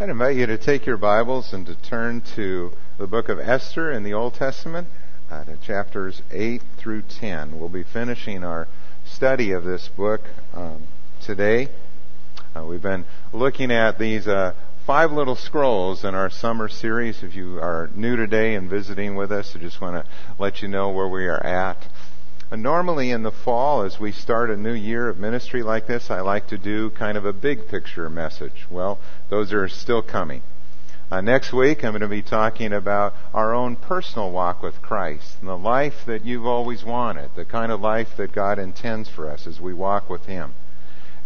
I'd invite you to take your Bibles and to turn to the book of Esther in the Old Testament, uh, to chapters 8 through 10. We'll be finishing our study of this book um, today. Uh, we've been looking at these uh, five little scrolls in our summer series. If you are new today and visiting with us, I just want to let you know where we are at. Normally in the fall, as we start a new year of ministry like this, I like to do kind of a big picture message. Well, those are still coming. Uh, next week, I'm going to be talking about our own personal walk with Christ and the life that you've always wanted, the kind of life that God intends for us as we walk with Him.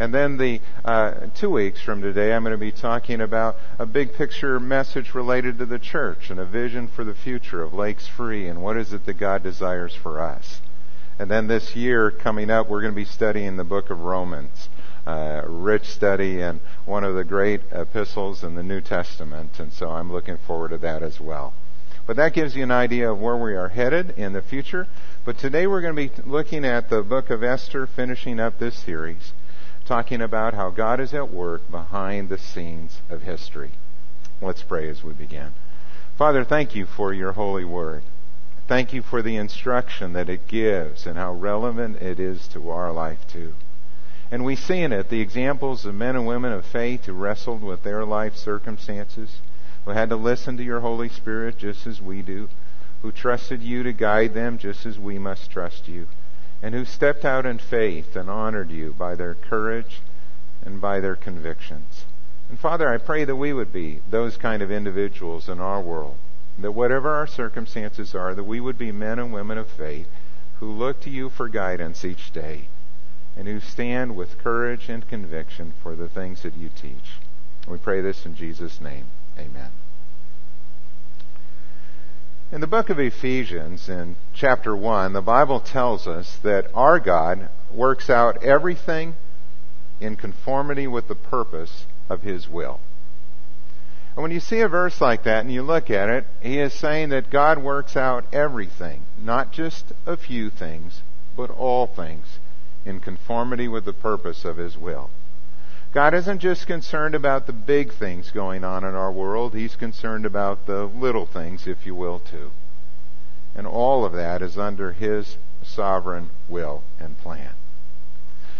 And then the uh, two weeks from today, I'm going to be talking about a big picture message related to the church and a vision for the future of Lakes Free and what is it that God desires for us. And then this year coming up, we're going to be studying the book of Romans. Uh, rich study and one of the great epistles in the New Testament. And so I'm looking forward to that as well. But that gives you an idea of where we are headed in the future. But today we're going to be looking at the book of Esther, finishing up this series, talking about how God is at work behind the scenes of history. Let's pray as we begin. Father, thank you for your holy word. Thank you for the instruction that it gives and how relevant it is to our life too. And we see in it the examples of men and women of faith who wrestled with their life circumstances, who had to listen to your Holy Spirit just as we do, who trusted you to guide them just as we must trust you, and who stepped out in faith and honored you by their courage and by their convictions. And Father, I pray that we would be those kind of individuals in our world that whatever our circumstances are, that we would be men and women of faith who look to you for guidance each day and who stand with courage and conviction for the things that you teach. We pray this in Jesus' name. Amen. In the book of Ephesians, in chapter 1, the Bible tells us that our God works out everything in conformity with the purpose of His will. And when you see a verse like that and you look at it, he is saying that God works out everything, not just a few things, but all things, in conformity with the purpose of his will. God isn't just concerned about the big things going on in our world, he's concerned about the little things, if you will, too. And all of that is under his sovereign will and plan.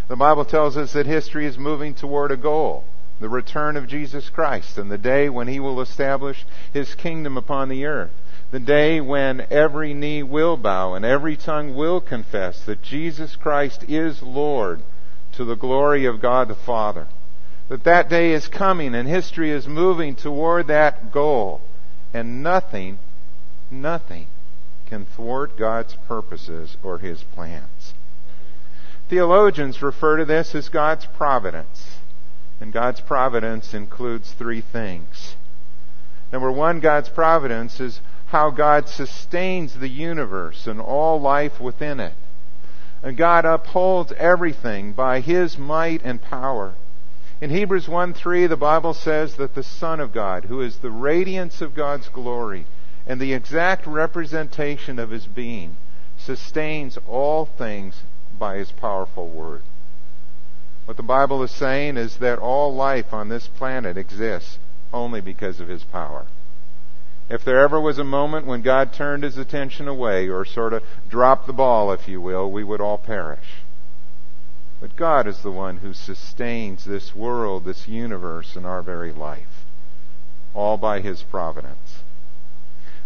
The Bible tells us that history is moving toward a goal the return of Jesus Christ and the day when he will establish his kingdom upon the earth. The day when every knee will bow and every tongue will confess that Jesus Christ is Lord to the glory of God the Father. That that day is coming and history is moving toward that goal. And nothing, nothing can thwart God's purposes or his plans. Theologians refer to this as God's providence. And God's providence includes three things. Number one, God's providence is how God sustains the universe and all life within it. And God upholds everything by His might and power. In Hebrews 1 3, the Bible says that the Son of God, who is the radiance of God's glory and the exact representation of His being, sustains all things by His powerful word. What the Bible is saying is that all life on this planet exists only because of His power. If there ever was a moment when God turned His attention away or sort of dropped the ball, if you will, we would all perish. But God is the one who sustains this world, this universe, and our very life, all by His providence.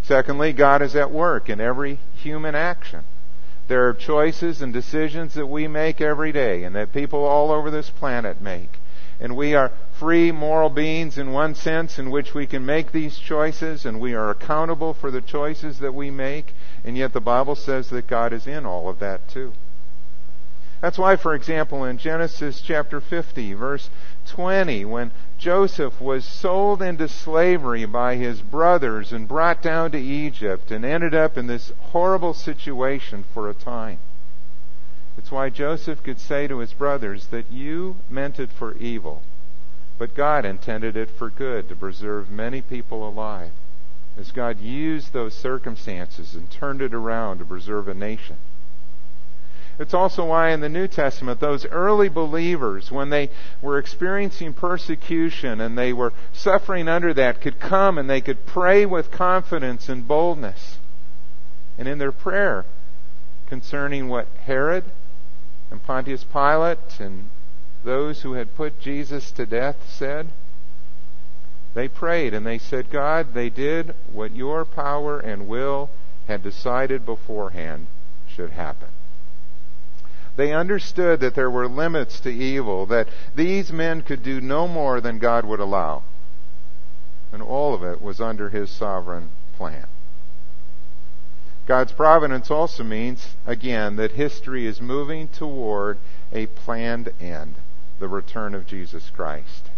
Secondly, God is at work in every human action. There are choices and decisions that we make every day and that people all over this planet make. And we are free moral beings in one sense in which we can make these choices and we are accountable for the choices that we make. And yet the Bible says that God is in all of that too. That's why, for example, in Genesis chapter 50, verse 20, when Joseph was sold into slavery by his brothers and brought down to Egypt and ended up in this horrible situation for a time. It's why Joseph could say to his brothers that you meant it for evil, but God intended it for good to preserve many people alive. As God used those circumstances and turned it around to preserve a nation. It's also why in the New Testament, those early believers, when they were experiencing persecution and they were suffering under that, could come and they could pray with confidence and boldness. And in their prayer concerning what Herod and Pontius Pilate and those who had put Jesus to death said, they prayed and they said, God, they did what your power and will had decided beforehand should happen. They understood that there were limits to evil, that these men could do no more than God would allow. And all of it was under His sovereign plan. God's providence also means, again, that history is moving toward a planned end, the return of Jesus Christ.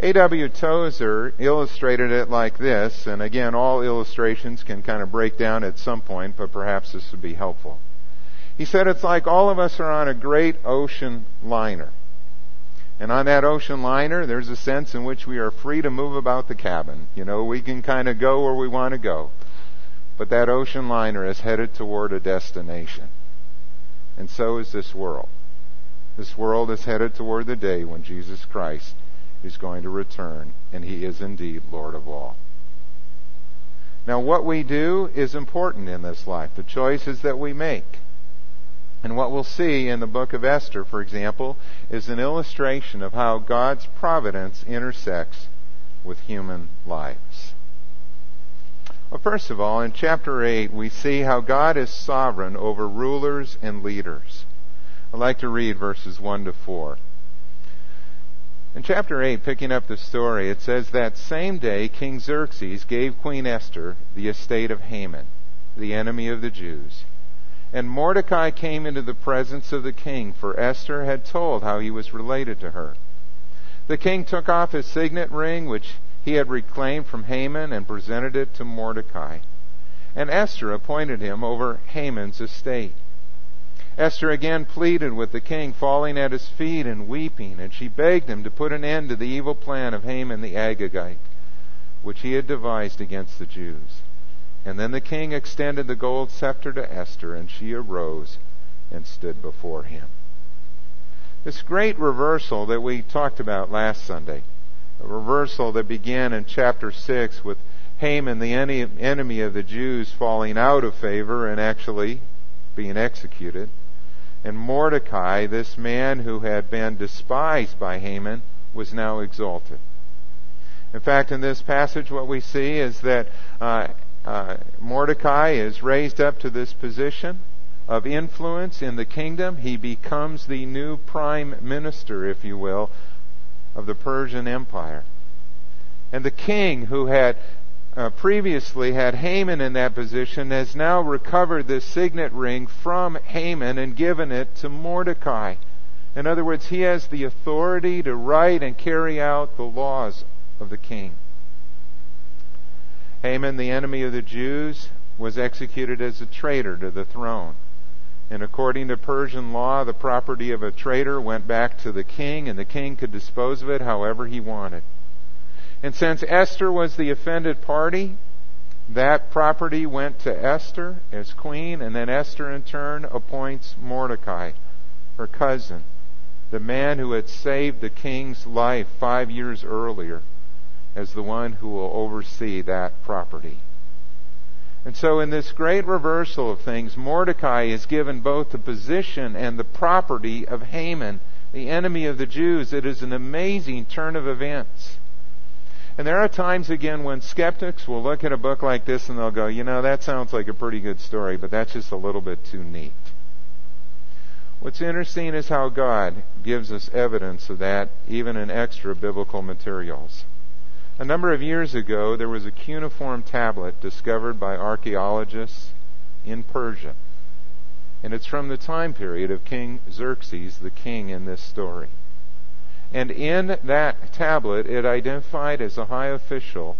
A.W. Tozer illustrated it like this, and again, all illustrations can kind of break down at some point, but perhaps this would be helpful. He said it's like all of us are on a great ocean liner. And on that ocean liner, there's a sense in which we are free to move about the cabin. You know, we can kind of go where we want to go. But that ocean liner is headed toward a destination. And so is this world. This world is headed toward the day when Jesus Christ is going to return, and he is indeed Lord of all. Now, what we do is important in this life, the choices that we make. And what we'll see in the book of Esther, for example, is an illustration of how God's providence intersects with human lives. Well, first of all, in chapter 8, we see how God is sovereign over rulers and leaders. I'd like to read verses 1 to 4. In chapter 8, picking up the story, it says that same day King Xerxes gave Queen Esther the estate of Haman, the enemy of the Jews. And Mordecai came into the presence of the king, for Esther had told how he was related to her. The king took off his signet ring, which he had reclaimed from Haman, and presented it to Mordecai. And Esther appointed him over Haman's estate. Esther again pleaded with the king, falling at his feet and weeping, and she begged him to put an end to the evil plan of Haman the Agagite, which he had devised against the Jews. And then the king extended the gold scepter to Esther, and she arose and stood before him. This great reversal that we talked about last Sunday, a reversal that began in chapter 6 with Haman, the enemy of the Jews, falling out of favor and actually being executed, and Mordecai, this man who had been despised by Haman, was now exalted. In fact, in this passage, what we see is that uh, uh, Mordecai is raised up to this position of influence in the kingdom. He becomes the new prime minister, if you will, of the Persian Empire. And the king who had uh, previously had Haman in that position has now recovered this signet ring from Haman and given it to Mordecai. In other words, he has the authority to write and carry out the laws of the king. Haman, the enemy of the Jews, was executed as a traitor to the throne. And according to Persian law, the property of a traitor went back to the king, and the king could dispose of it however he wanted. And since Esther was the offended party, that property went to Esther as queen, and then Esther in turn appoints Mordecai, her cousin, the man who had saved the king's life five years earlier as the one who will oversee that property. And so, in this great reversal of things, Mordecai is given both the position and the property of Haman, the enemy of the Jews. It is an amazing turn of events. And there are times, again, when skeptics will look at a book like this and they'll go, you know, that sounds like a pretty good story, but that's just a little bit too neat. What's interesting is how God gives us evidence of that, even in extra biblical materials. A number of years ago, there was a cuneiform tablet discovered by archaeologists in Persia. And it's from the time period of King Xerxes, the king in this story. And in that tablet, it identified as a high official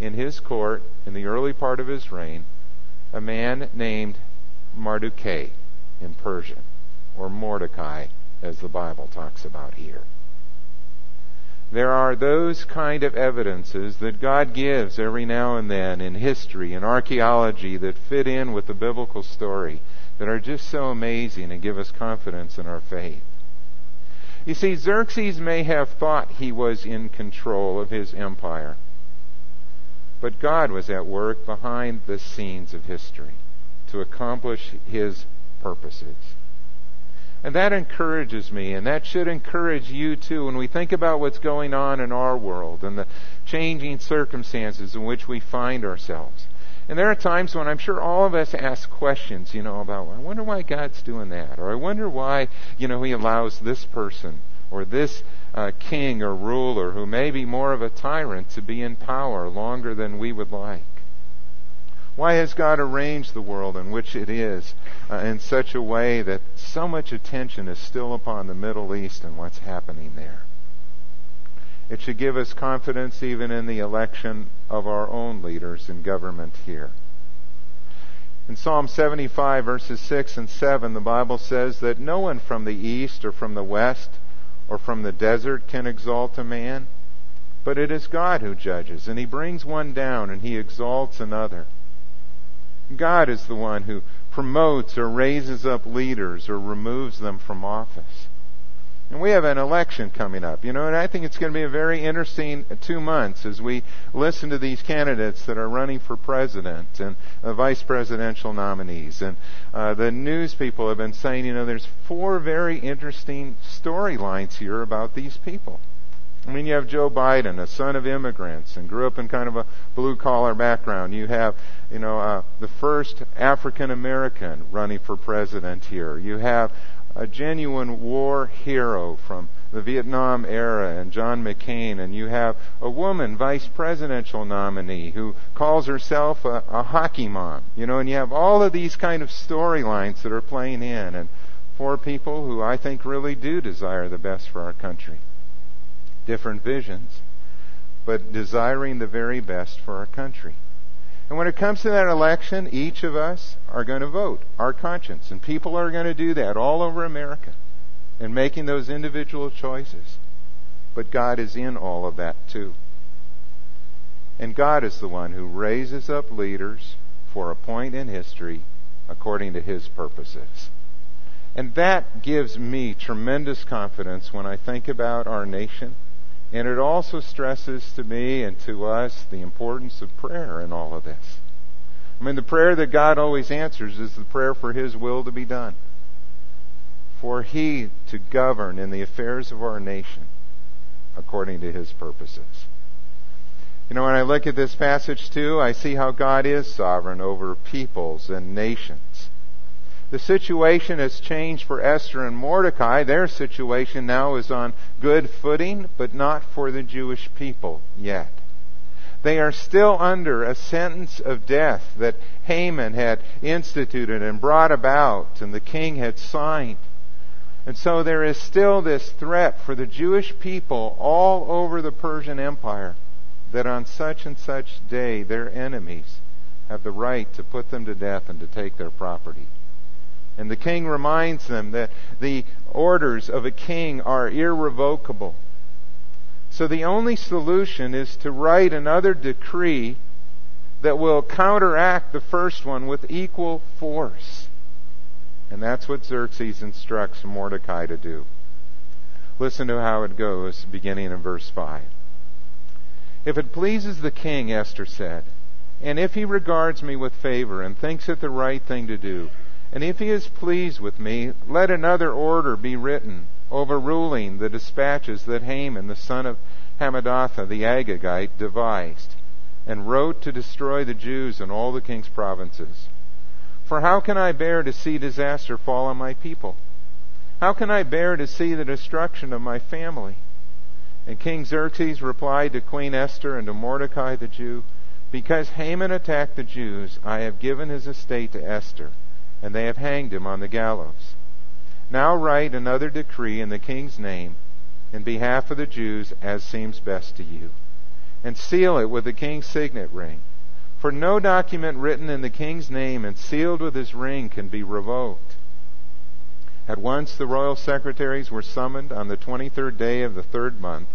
in his court in the early part of his reign a man named Mardochai in Persian, or Mordecai, as the Bible talks about here. There are those kind of evidences that God gives every now and then in history and archaeology that fit in with the biblical story that are just so amazing and give us confidence in our faith. You see, Xerxes may have thought he was in control of his empire, but God was at work behind the scenes of history to accomplish his purposes. And that encourages me, and that should encourage you too when we think about what's going on in our world and the changing circumstances in which we find ourselves. And there are times when I'm sure all of us ask questions, you know, about, I wonder why God's doing that, or I wonder why, you know, He allows this person or this uh, king or ruler who may be more of a tyrant to be in power longer than we would like. Why has God arranged the world in which it is uh, in such a way that so much attention is still upon the Middle East and what's happening there? It should give us confidence even in the election of our own leaders in government here. In Psalm 75, verses 6 and 7, the Bible says that no one from the east or from the west or from the desert can exalt a man, but it is God who judges, and he brings one down and he exalts another. God is the one who promotes or raises up leaders or removes them from office. And we have an election coming up, you know, and I think it's going to be a very interesting two months as we listen to these candidates that are running for president and the vice presidential nominees. And uh, the news people have been saying, you know, there's four very interesting storylines here about these people. I mean, you have Joe Biden, a son of immigrants, and grew up in kind of a blue collar background. You have, you know, uh, the first African American running for president here. You have a genuine war hero from the Vietnam era and John McCain, and you have a woman vice presidential nominee who calls herself a, a hockey mom, you know, and you have all of these kind of storylines that are playing in, and for people who I think really do desire the best for our country different visions, but desiring the very best for our country. And when it comes to that election, each of us are going to vote our conscience. And people are going to do that all over America and making those individual choices. But God is in all of that too. And God is the one who raises up leaders for a point in history according to his purposes. And that gives me tremendous confidence when I think about our nation and it also stresses to me and to us the importance of prayer in all of this. I mean, the prayer that God always answers is the prayer for His will to be done. For He to govern in the affairs of our nation according to His purposes. You know, when I look at this passage too, I see how God is sovereign over peoples and nations. The situation has changed for Esther and Mordecai. Their situation now is on good footing, but not for the Jewish people yet. They are still under a sentence of death that Haman had instituted and brought about, and the king had signed. And so there is still this threat for the Jewish people all over the Persian Empire that on such and such day their enemies have the right to put them to death and to take their property. And the king reminds them that the orders of a king are irrevocable. So the only solution is to write another decree that will counteract the first one with equal force. And that's what Xerxes instructs Mordecai to do. Listen to how it goes, beginning in verse 5. If it pleases the king, Esther said, and if he regards me with favor and thinks it the right thing to do, and if he is pleased with me, let another order be written, overruling the dispatches that Haman, the son of Hammedatha, the Agagite, devised, and wrote to destroy the Jews in all the king's provinces. For how can I bear to see disaster fall on my people? How can I bear to see the destruction of my family? And King Xerxes replied to Queen Esther and to Mordecai the Jew, Because Haman attacked the Jews, I have given his estate to Esther and they have hanged him on the gallows. Now write another decree in the king's name in behalf of the Jews as seems best to you, and seal it with the king's signet ring. For no document written in the king's name and sealed with his ring can be revoked. At once the royal secretaries were summoned on the 23rd day of the third month,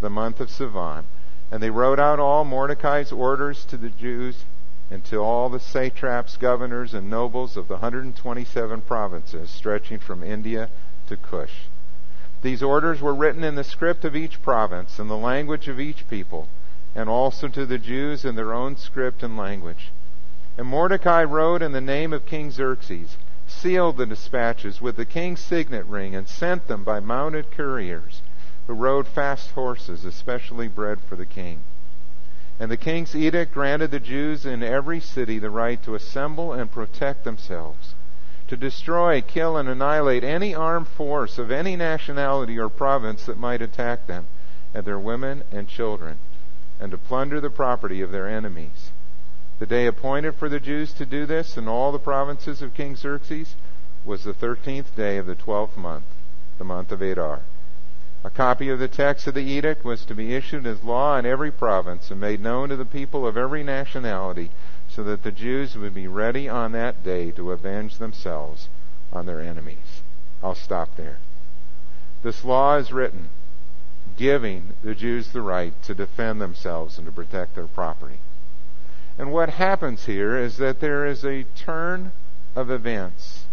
the month of Sivan, and they wrote out all Mordecai's orders to the Jews until all the satraps, governors, and nobles of the 127 provinces stretching from India to Kush. These orders were written in the script of each province and the language of each people, and also to the Jews in their own script and language. And Mordecai wrote in the name of King Xerxes, sealed the dispatches with the king's signet ring, and sent them by mounted couriers who rode fast horses, especially bred for the king. And the king's edict granted the Jews in every city the right to assemble and protect themselves, to destroy, kill, and annihilate any armed force of any nationality or province that might attack them, and their women and children, and to plunder the property of their enemies. The day appointed for the Jews to do this in all the provinces of King Xerxes was the thirteenth day of the twelfth month, the month of Adar. A copy of the text of the edict was to be issued as law in every province and made known to the people of every nationality so that the Jews would be ready on that day to avenge themselves on their enemies. I'll stop there. This law is written giving the Jews the right to defend themselves and to protect their property. And what happens here is that there is a turn of events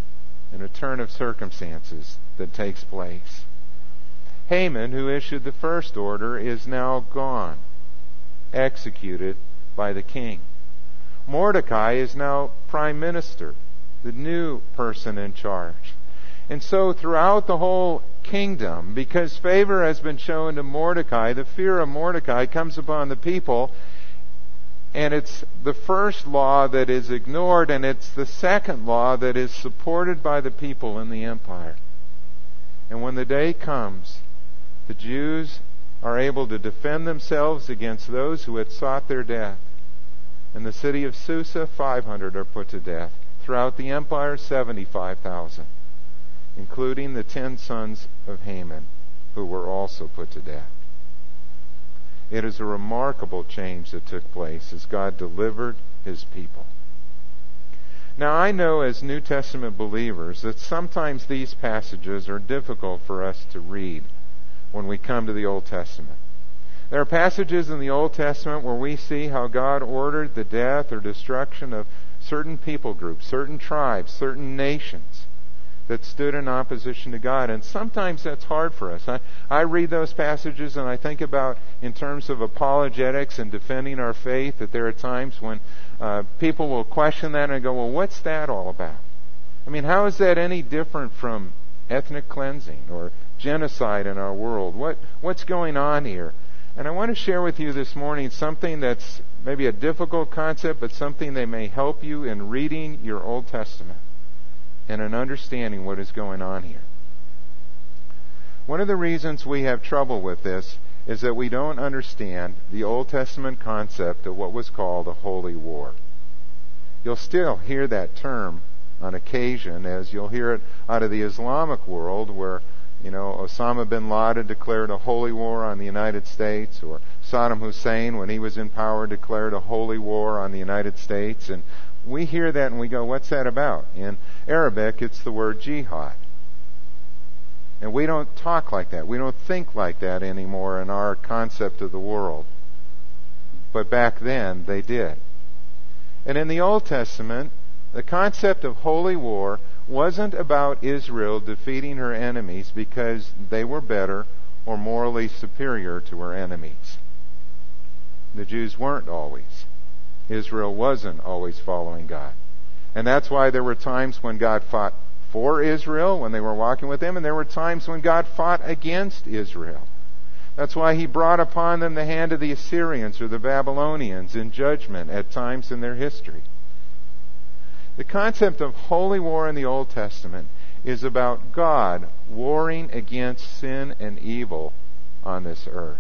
and a turn of circumstances that takes place. Haman, who issued the first order, is now gone, executed by the king. Mordecai is now prime minister, the new person in charge. And so throughout the whole kingdom, because favor has been shown to Mordecai, the fear of Mordecai comes upon the people, and it's the first law that is ignored, and it's the second law that is supported by the people in the empire. And when the day comes the Jews are able to defend themselves against those who had sought their death. In the city of Susa, 500 are put to death. Throughout the empire, 75,000, including the ten sons of Haman, who were also put to death. It is a remarkable change that took place as God delivered his people. Now, I know as New Testament believers that sometimes these passages are difficult for us to read when we come to the Old Testament. There are passages in the Old Testament where we see how God ordered the death or destruction of certain people groups, certain tribes, certain nations that stood in opposition to God. And sometimes that's hard for us. I, I read those passages and I think about, in terms of apologetics and defending our faith, that there are times when uh, people will question that and go, well, what's that all about? I mean, how is that any different from ethnic cleansing or genocide in our world. What, what's going on here? And I want to share with you this morning something that's maybe a difficult concept, but something that may help you in reading your Old Testament and in understanding what is going on here. One of the reasons we have trouble with this is that we don't understand the Old Testament concept of what was called a holy war. You'll still hear that term on occasion as you'll hear it out of the Islamic world where you know, Osama bin Laden declared a holy war on the United States, or Saddam Hussein, when he was in power, declared a holy war on the United States. And we hear that and we go, what's that about? In Arabic, it's the word jihad. And we don't talk like that. We don't think like that anymore in our concept of the world. But back then, they did. And in the Old Testament, the concept of holy war wasn't about Israel defeating her enemies because they were better or morally superior to her enemies. The Jews weren't always. Israel wasn't always following God. And that's why there were times when God fought for Israel when they were walking with Him, and there were times when God fought against Israel. That's why He brought upon them the hand of the Assyrians or the Babylonians in judgment at times in their history. The concept of holy war in the Old Testament is about God warring against sin and evil on this earth.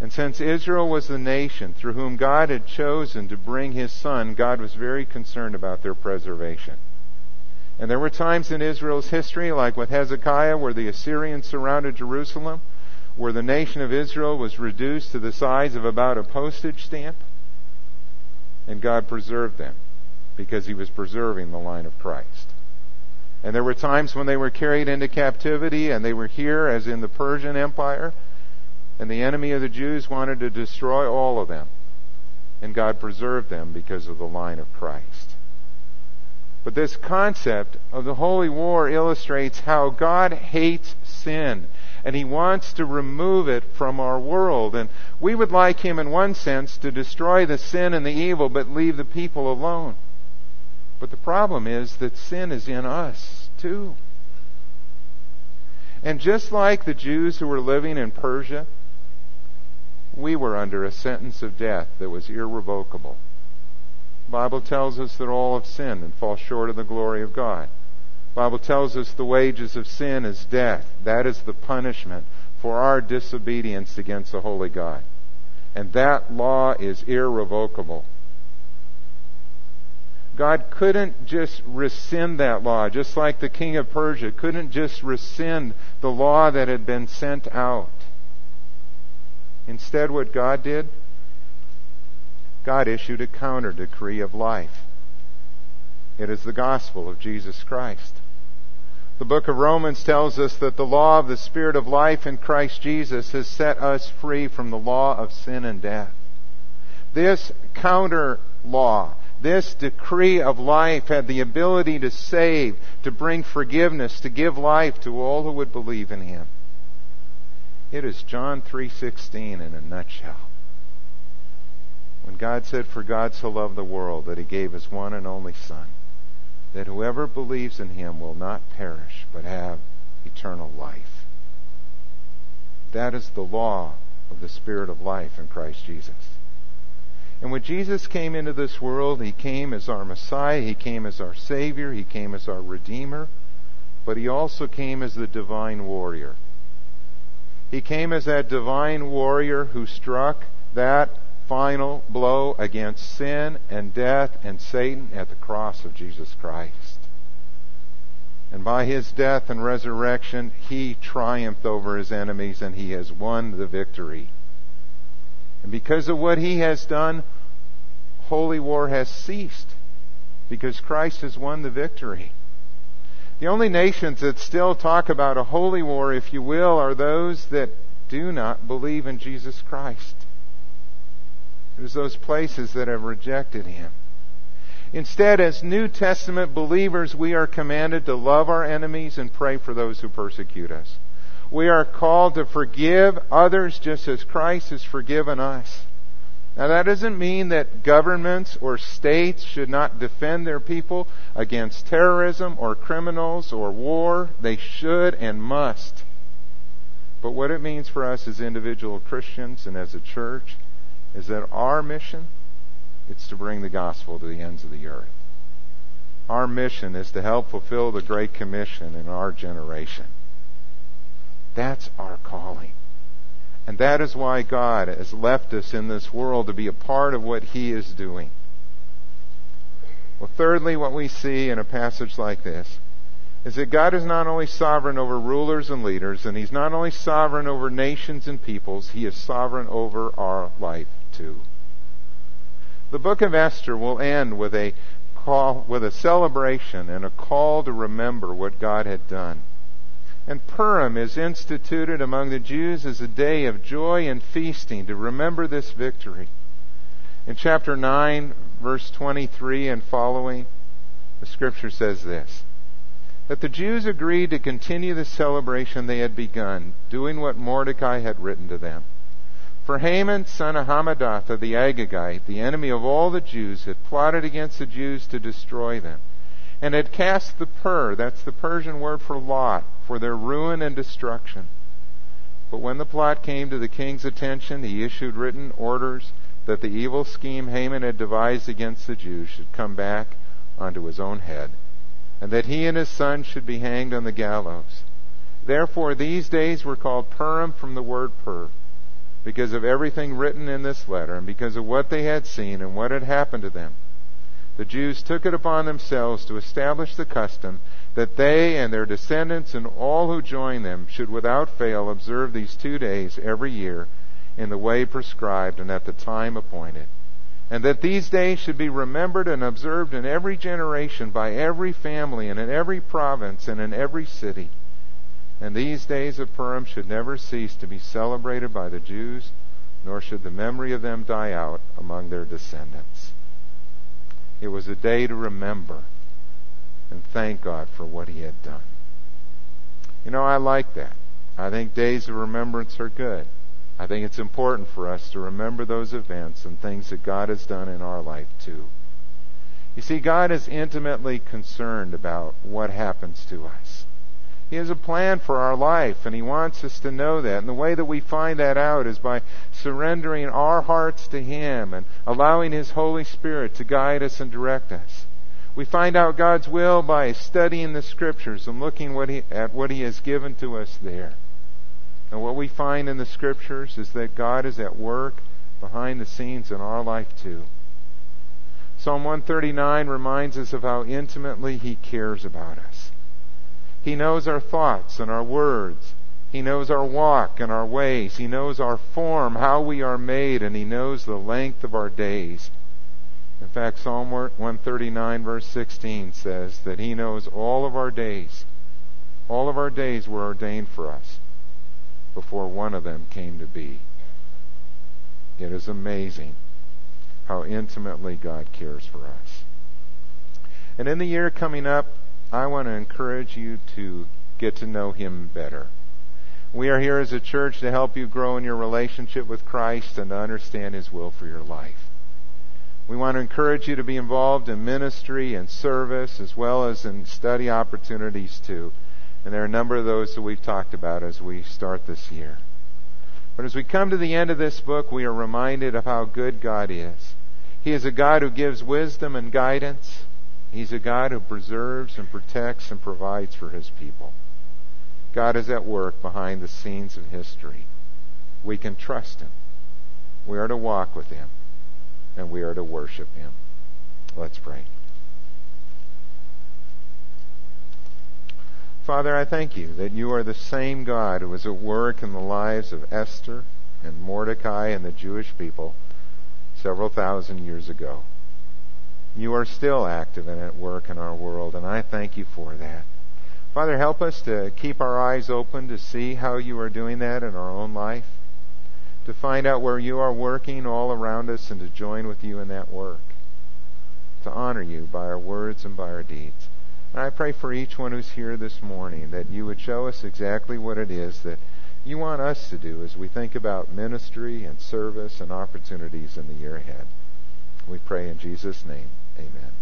And since Israel was the nation through whom God had chosen to bring his son, God was very concerned about their preservation. And there were times in Israel's history, like with Hezekiah, where the Assyrians surrounded Jerusalem, where the nation of Israel was reduced to the size of about a postage stamp and God preserved them because he was preserving the line of Christ. And there were times when they were carried into captivity and they were here, as in the Persian Empire, and the enemy of the Jews wanted to destroy all of them. and God preserved them because of the line of Christ. But this concept of the holy war illustrates how God hates sin and he wants to remove it from our world. And we would like him, in one sense, to destroy the sin and the evil, but leave the people alone. But the problem is that sin is in us, too. And just like the Jews who were living in Persia, we were under a sentence of death that was irrevocable. The Bible tells us that all have sinned and fall short of the glory of God. Bible tells us the wages of sin is death. That is the punishment for our disobedience against the holy God. And that law is irrevocable. God couldn't just rescind that law, just like the king of Persia couldn't just rescind the law that had been sent out. Instead, what God did, God issued a counter decree of life. It is the gospel of Jesus Christ. The book of Romans tells us that the law of the Spirit of life in Christ Jesus has set us free from the law of sin and death. This counter law this decree of life had the ability to save, to bring forgiveness, to give life to all who would believe in him. It is John 3:16 in a nutshell. When God said for God so loved the world that he gave his one and only son that whoever believes in him will not perish but have eternal life. That is the law of the spirit of life in Christ Jesus. And when Jesus came into this world, he came as our Messiah, he came as our Savior, he came as our Redeemer, but he also came as the divine warrior. He came as that divine warrior who struck that final blow against sin and death and Satan at the cross of Jesus Christ. And by his death and resurrection, he triumphed over his enemies and he has won the victory. And because of what he has done, holy war has ceased because Christ has won the victory. The only nations that still talk about a holy war, if you will, are those that do not believe in Jesus Christ. It is those places that have rejected Him. Instead, as New Testament believers, we are commanded to love our enemies and pray for those who persecute us. We are called to forgive others just as Christ has forgiven us. Now, that doesn't mean that governments or states should not defend their people against terrorism or criminals or war. They should and must. But what it means for us as individual Christians and as a church is that our mission is to bring the gospel to the ends of the earth. Our mission is to help fulfill the Great Commission in our generation. That's our calling. And that is why God has left us in this world to be a part of what He is doing. Well, thirdly, what we see in a passage like this is that God is not only sovereign over rulers and leaders, and He's not only sovereign over nations and peoples, He is sovereign over our life too. The book of Esther will end with a call, with a celebration and a call to remember what God had done. And Purim is instituted among the Jews as a day of joy and feasting to remember this victory. In chapter 9, verse 23 and following, the scripture says this that the Jews agreed to continue the celebration they had begun, doing what Mordecai had written to them. For Haman, son of Hammedatha the Agagite, the enemy of all the Jews, had plotted against the Jews to destroy them and had cast the pur, that's the Persian word for lot, for their ruin and destruction. But when the plot came to the king's attention, he issued written orders that the evil scheme Haman had devised against the Jews should come back onto his own head, and that he and his son should be hanged on the gallows. Therefore, these days were called Purim from the word pur, because of everything written in this letter, and because of what they had seen and what had happened to them the Jews took it upon themselves to establish the custom that they and their descendants and all who join them should without fail observe these two days every year in the way prescribed and at the time appointed. And that these days should be remembered and observed in every generation by every family and in every province and in every city. And these days of Purim should never cease to be celebrated by the Jews nor should the memory of them die out among their descendants. It was a day to remember and thank God for what He had done. You know, I like that. I think days of remembrance are good. I think it's important for us to remember those events and things that God has done in our life too. You see, God is intimately concerned about what happens to us. He has a plan for our life, and He wants us to know that. And the way that we find that out is by surrendering our hearts to Him and allowing His Holy Spirit to guide us and direct us. We find out God's will by studying the Scriptures and looking what he, at what He has given to us there. And what we find in the Scriptures is that God is at work behind the scenes in our life too. Psalm 139 reminds us of how intimately He cares about us. He knows our thoughts and our words. He knows our walk and our ways. He knows our form, how we are made, and He knows the length of our days. In fact, Psalm 139, verse 16 says that He knows all of our days. All of our days were ordained for us before one of them came to be. It is amazing how intimately God cares for us. And in the year coming up, I want to encourage you to get to know Him better. We are here as a church to help you grow in your relationship with Christ and to understand His will for your life. We want to encourage you to be involved in ministry and service as well as in study opportunities too. And there are a number of those that we've talked about as we start this year. But as we come to the end of this book, we are reminded of how good God is. He is a God who gives wisdom and guidance. He's a God who preserves and protects and provides for his people. God is at work behind the scenes of history. We can trust him. We are to walk with him. And we are to worship him. Let's pray. Father, I thank you that you are the same God who was at work in the lives of Esther and Mordecai and the Jewish people several thousand years ago. You are still active and at work in our world, and I thank you for that. Father, help us to keep our eyes open to see how you are doing that in our own life, to find out where you are working all around us and to join with you in that work, to honor you by our words and by our deeds. And I pray for each one who's here this morning that you would show us exactly what it is that you want us to do as we think about ministry and service and opportunities in the year ahead. We pray in Jesus' name. Amen.